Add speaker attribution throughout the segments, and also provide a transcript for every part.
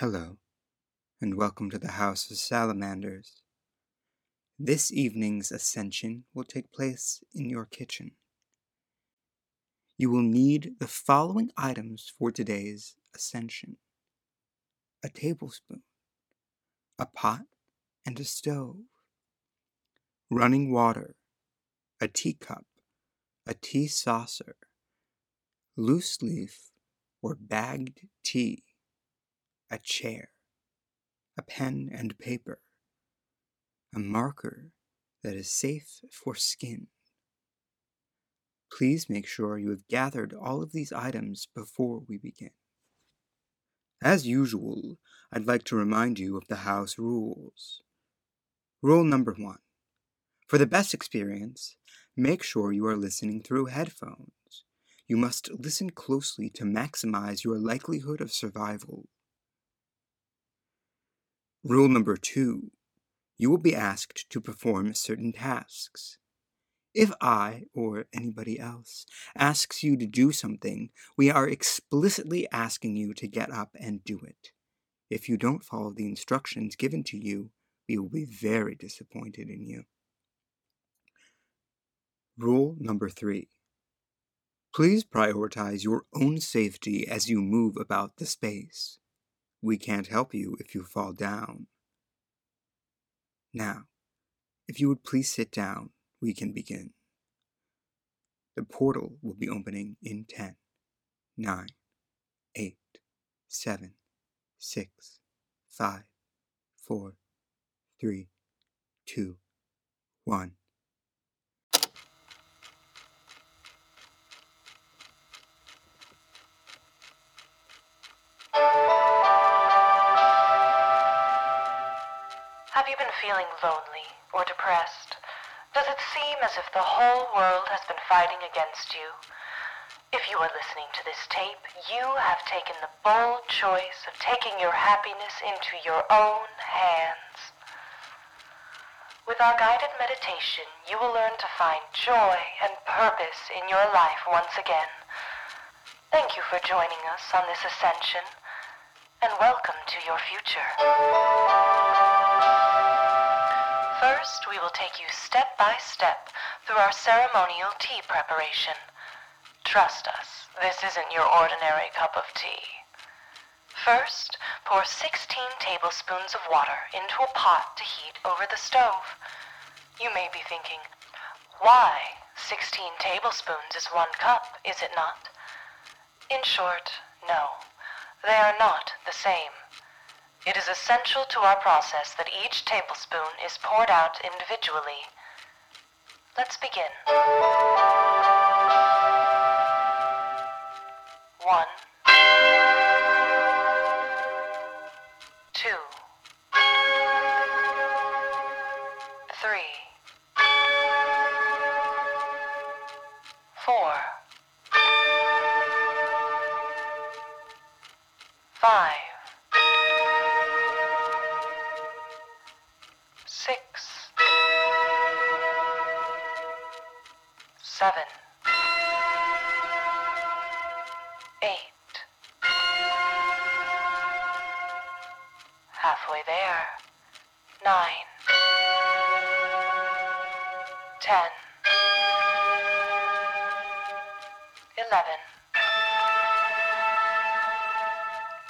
Speaker 1: Hello, and welcome to the House of Salamanders. This evening's ascension will take place in your kitchen. You will need the following items for today's ascension a tablespoon, a pot and a stove, running water, a teacup, a tea saucer, loose leaf or bagged tea a chair, a pen and paper, a marker that is safe for skin. Please make sure you have gathered all of these items before we begin. As usual, I'd like to remind you of the house rules. Rule number one For the best experience, make sure you are listening through headphones. You must listen closely to maximize your likelihood of survival. Rule number two you will be asked to perform certain tasks. If I, or anybody else, asks you to do something, we are explicitly asking you to get up and do it. If you don't follow the instructions given to you, we will be very disappointed in you. Rule number three. Please prioritize your own safety as you move about the space. We can't help you if you fall down. Now, if you would please sit down, we can begin. The portal will be opening in 10, 9, 8, 7, 6, 5, 4, 3, 2, 1.
Speaker 2: Have you been feeling lonely or depressed? Does it seem as if the whole world has been fighting against you? If you are listening to this tape, you have taken the bold choice of taking your happiness into your own hands. With our guided meditation, you will learn to find joy and purpose in your life once again. Thank you for joining us on this ascension, and welcome to your future. First, we will take you step by step through our ceremonial tea preparation. Trust us, this isn't your ordinary cup of tea. First, pour 16 tablespoons of water into a pot to heat over the stove. You may be thinking, why? 16 tablespoons is one cup, is it not? In short, no. They are not the same. It is essential to our process that each tablespoon is poured out individually. Let's begin. One.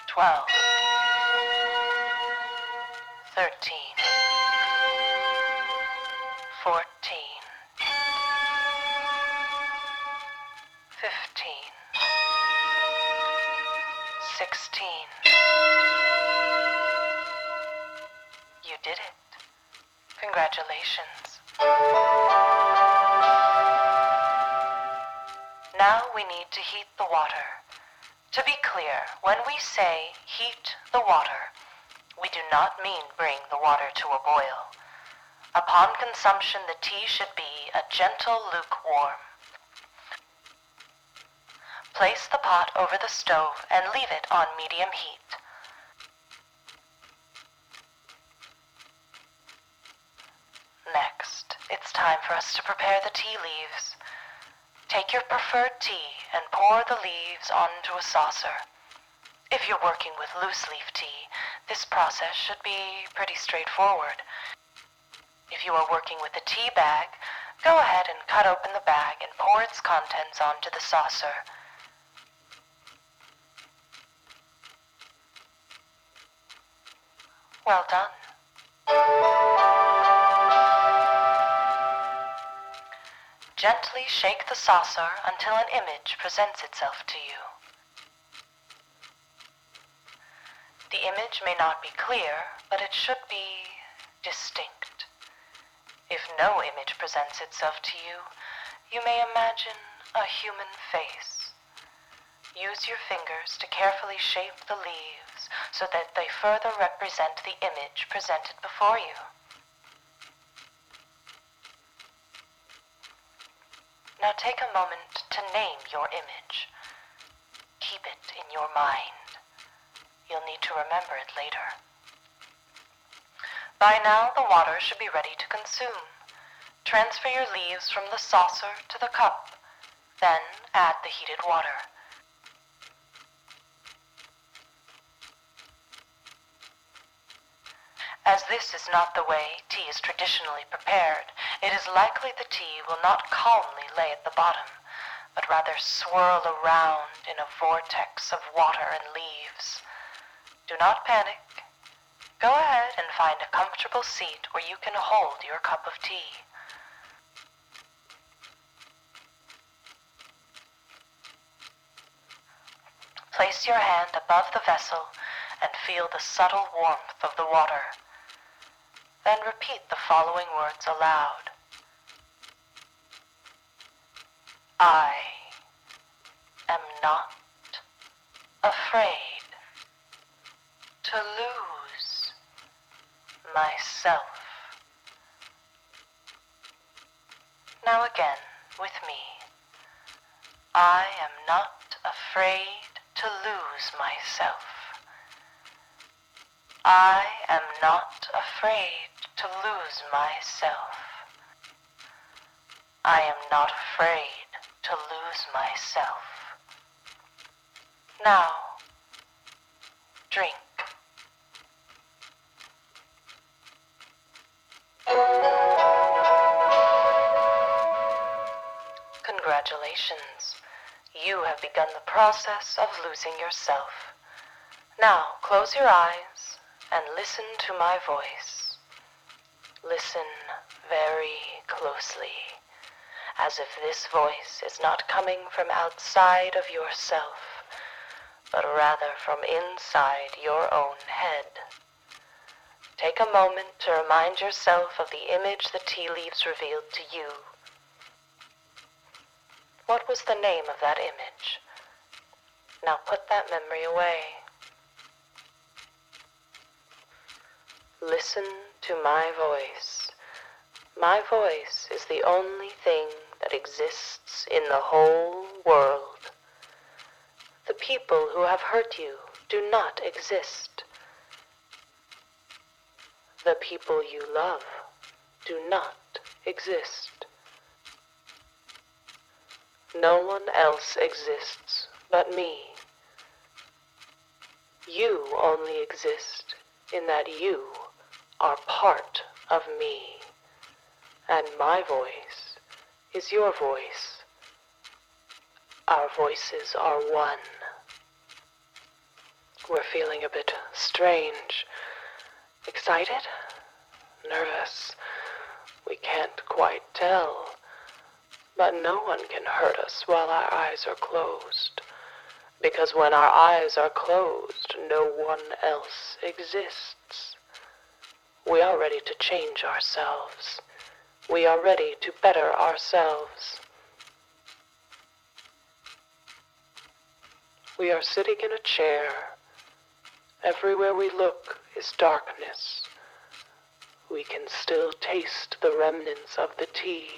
Speaker 2: 12, 13, 14, 15, 16. You did it. Congratulations. Now we need to heat the water. To be clear, when we say heat the water, we do not mean bring the water to a boil. Upon consumption, the tea should be a gentle lukewarm. Place the pot over the stove and leave it on medium heat. Next, it's time for us to prepare the tea leaves. Take your preferred tea and pour the leaves onto a saucer. If you're working with loose leaf tea, this process should be pretty straightforward. If you are working with a tea bag, go ahead and cut open the bag and pour its contents onto the saucer. Well done. Gently shake the saucer until an image presents itself to you. The image may not be clear, but it should be distinct. If no image presents itself to you, you may imagine a human face. Use your fingers to carefully shape the leaves so that they further represent the image presented before you. Now take a moment to name your image. Keep it in your mind. You'll need to remember it later. By now, the water should be ready to consume. Transfer your leaves from the saucer to the cup. Then add the heated water. As this is not the way tea is traditionally prepared, it is likely the tea will not calmly lay at the bottom, but rather swirl around in a vortex of water and leaves. Do not panic. Go ahead and find a comfortable seat where you can hold your cup of tea. Place your hand above the vessel and feel the subtle warmth of the water. Then repeat the following words aloud. I am not afraid to lose myself. Now again with me. I am not afraid to lose myself. I am not afraid to lose myself. I am not afraid to lose myself. Now, drink. Congratulations. You have begun the process of losing yourself. Now, close your eyes and listen to my voice. Listen very closely, as if this voice is not coming from outside of yourself, but rather from inside your own head. Take a moment to remind yourself of the image the tea leaves revealed to you. What was the name of that image? Now put that memory away. Listen to my voice. My voice is the only thing that exists in the whole world. The people who have hurt you do not exist. The people you love do not exist. No one else exists but me. You only exist in that you are part of me, and my voice is your voice. Our voices are one. We're feeling a bit strange. Excited? Nervous? We can't quite tell. But no one can hurt us while our eyes are closed. Because when our eyes are closed, no one else exists. We are ready to change ourselves. We are ready to better ourselves. We are sitting in a chair. Everywhere we look is darkness. We can still taste the remnants of the tea.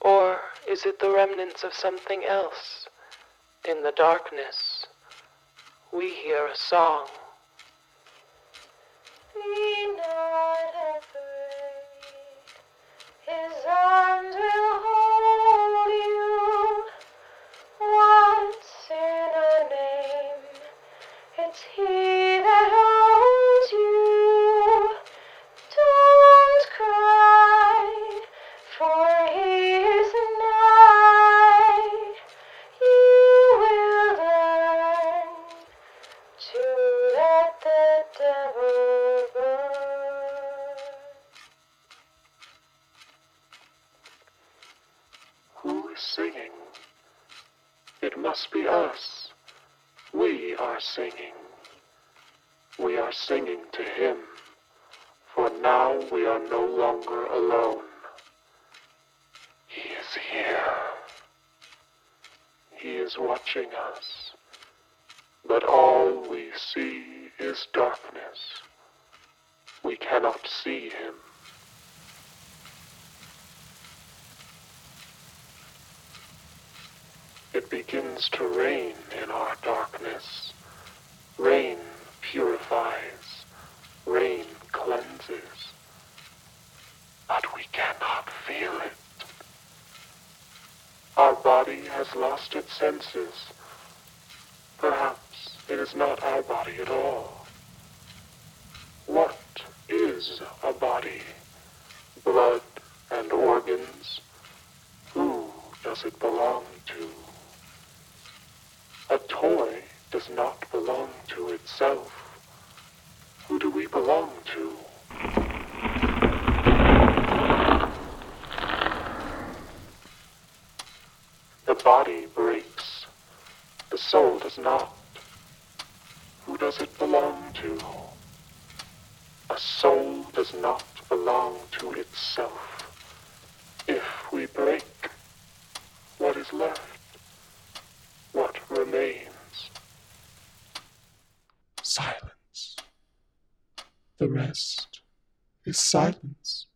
Speaker 2: Or is it the remnants of something else? In the darkness, we hear a song. Be not afraid, his arms will hold
Speaker 3: watching us. But all we see is darkness. We cannot see him. It begins to rain in our darkness. Rain purifies. Rain cleanses. But we cannot feel it. Body has lost its senses. Perhaps it is not our body at all. What is a body? Blood and organs? Who does it belong to? A toy does not belong to itself. Who do we belong to? The body breaks. The soul does not. Who does it belong to? A soul does not belong to itself. If we break, what is left? What remains? Silence. The rest is silence.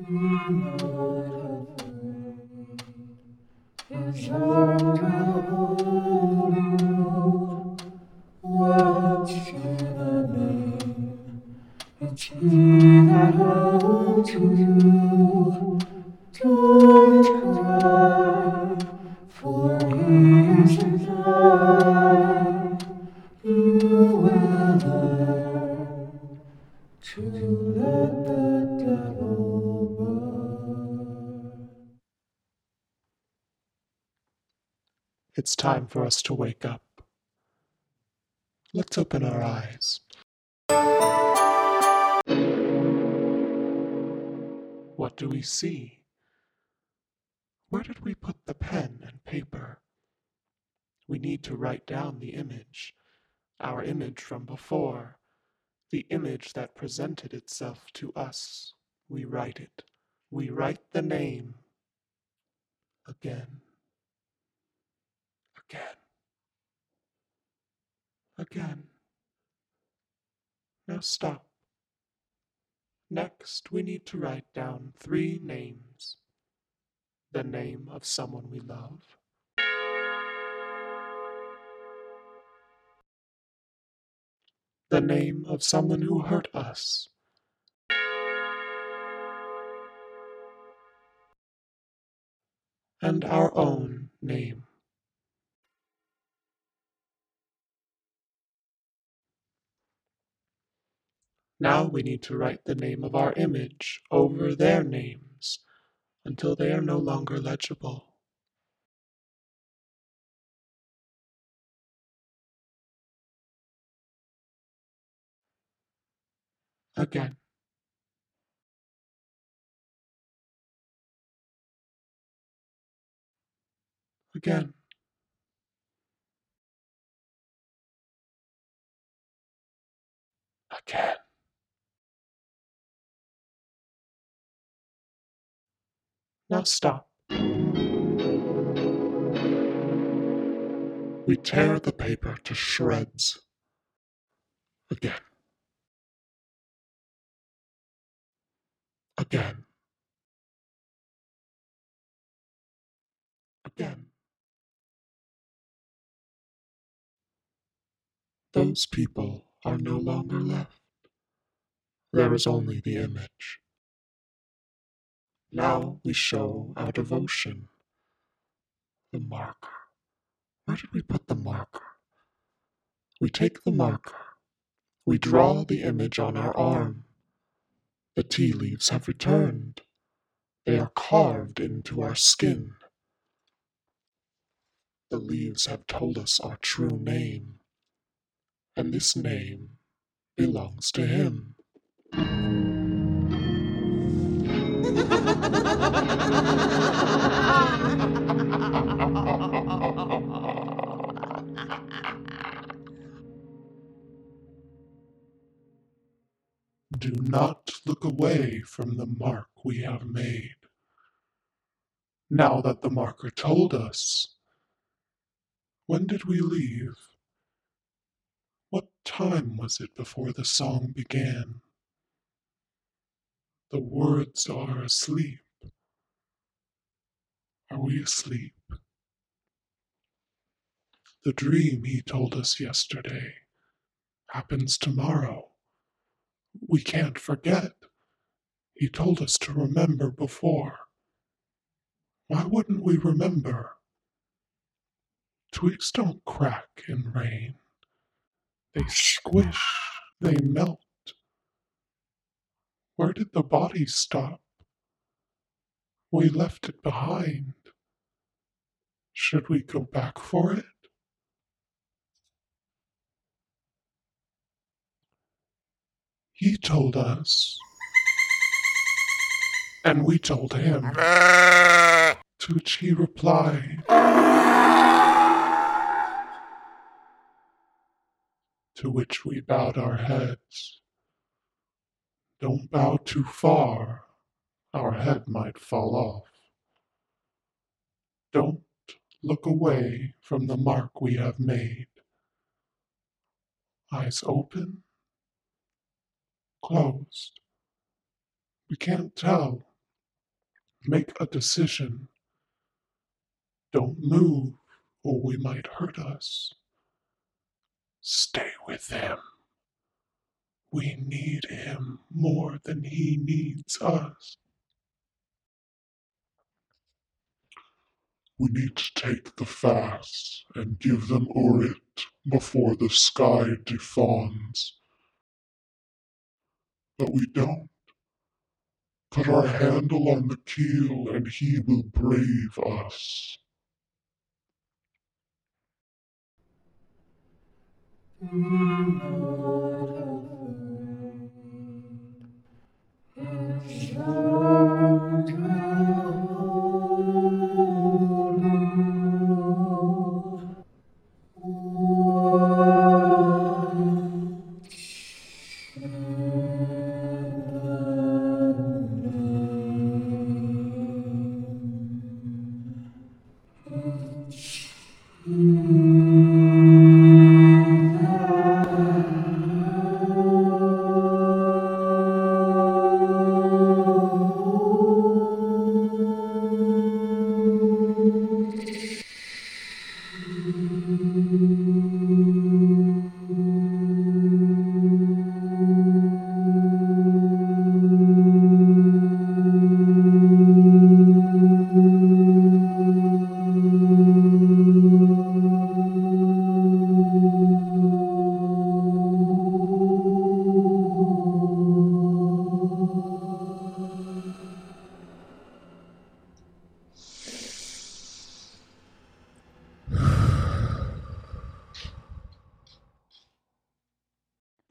Speaker 3: Mm-hmm. It's time for us to wake up. Let's open our eyes. What do we see? Where did we put the pen and paper? We need to write down the image, our image from before, the image that presented itself to us. We write it. We write the name again, again, again. Now stop. Next, we need to write down three names. The name of someone we love. The name of someone who hurt us. And our own name. Now we need to write the name of our image over their names until they are no longer legible. Again. Again. Again. Now stop. We tear the paper to shreds. Again. Again. Again. Those people are no longer left. There is only the image. Now we show our devotion. The marker. Where did we put the marker? We take the marker. We draw the image on our arm. The tea leaves have returned. They are carved into our skin. The leaves have told us our true name, and this name belongs to him. Do not look away from the mark we have made. Now that the marker told us, when did we leave? What time was it before the song began? The words are asleep. Are we asleep? The dream he told us yesterday happens tomorrow. We can't forget. He told us to remember before. Why wouldn't we remember? Twigs don't crack in rain. They squish, they melt. Where did the body stop? We left it behind. Should we go back for it? He told us. And we told him. To which he replied. To which we bowed our heads. Don't bow too far, our head might fall off. Don't look away from the mark we have made. Eyes open, closed. We can't tell. Make a decision. Don't move, or we might hurt us. Stay with him. We need him more than he needs us. We need to take the fast and give them Urit before the sky defawns. But we don't. Put our handle on the keel and he will brave us. Breathe.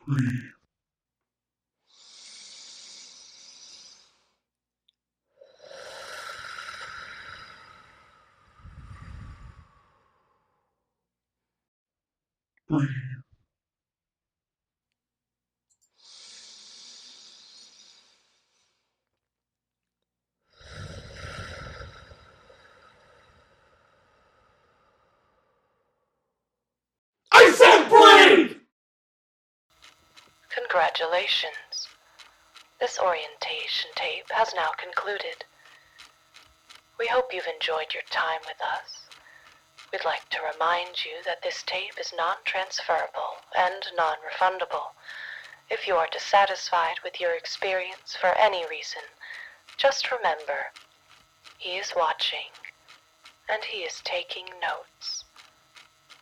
Speaker 3: Three.
Speaker 2: Congratulations. This orientation tape has now concluded. We hope you've enjoyed your time with us. we'd like to remind you that this tape is non-transferable and non-refundable. If you are dissatisfied with your experience for any reason, just remember, he is watching and he is taking notes.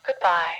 Speaker 2: Goodbye.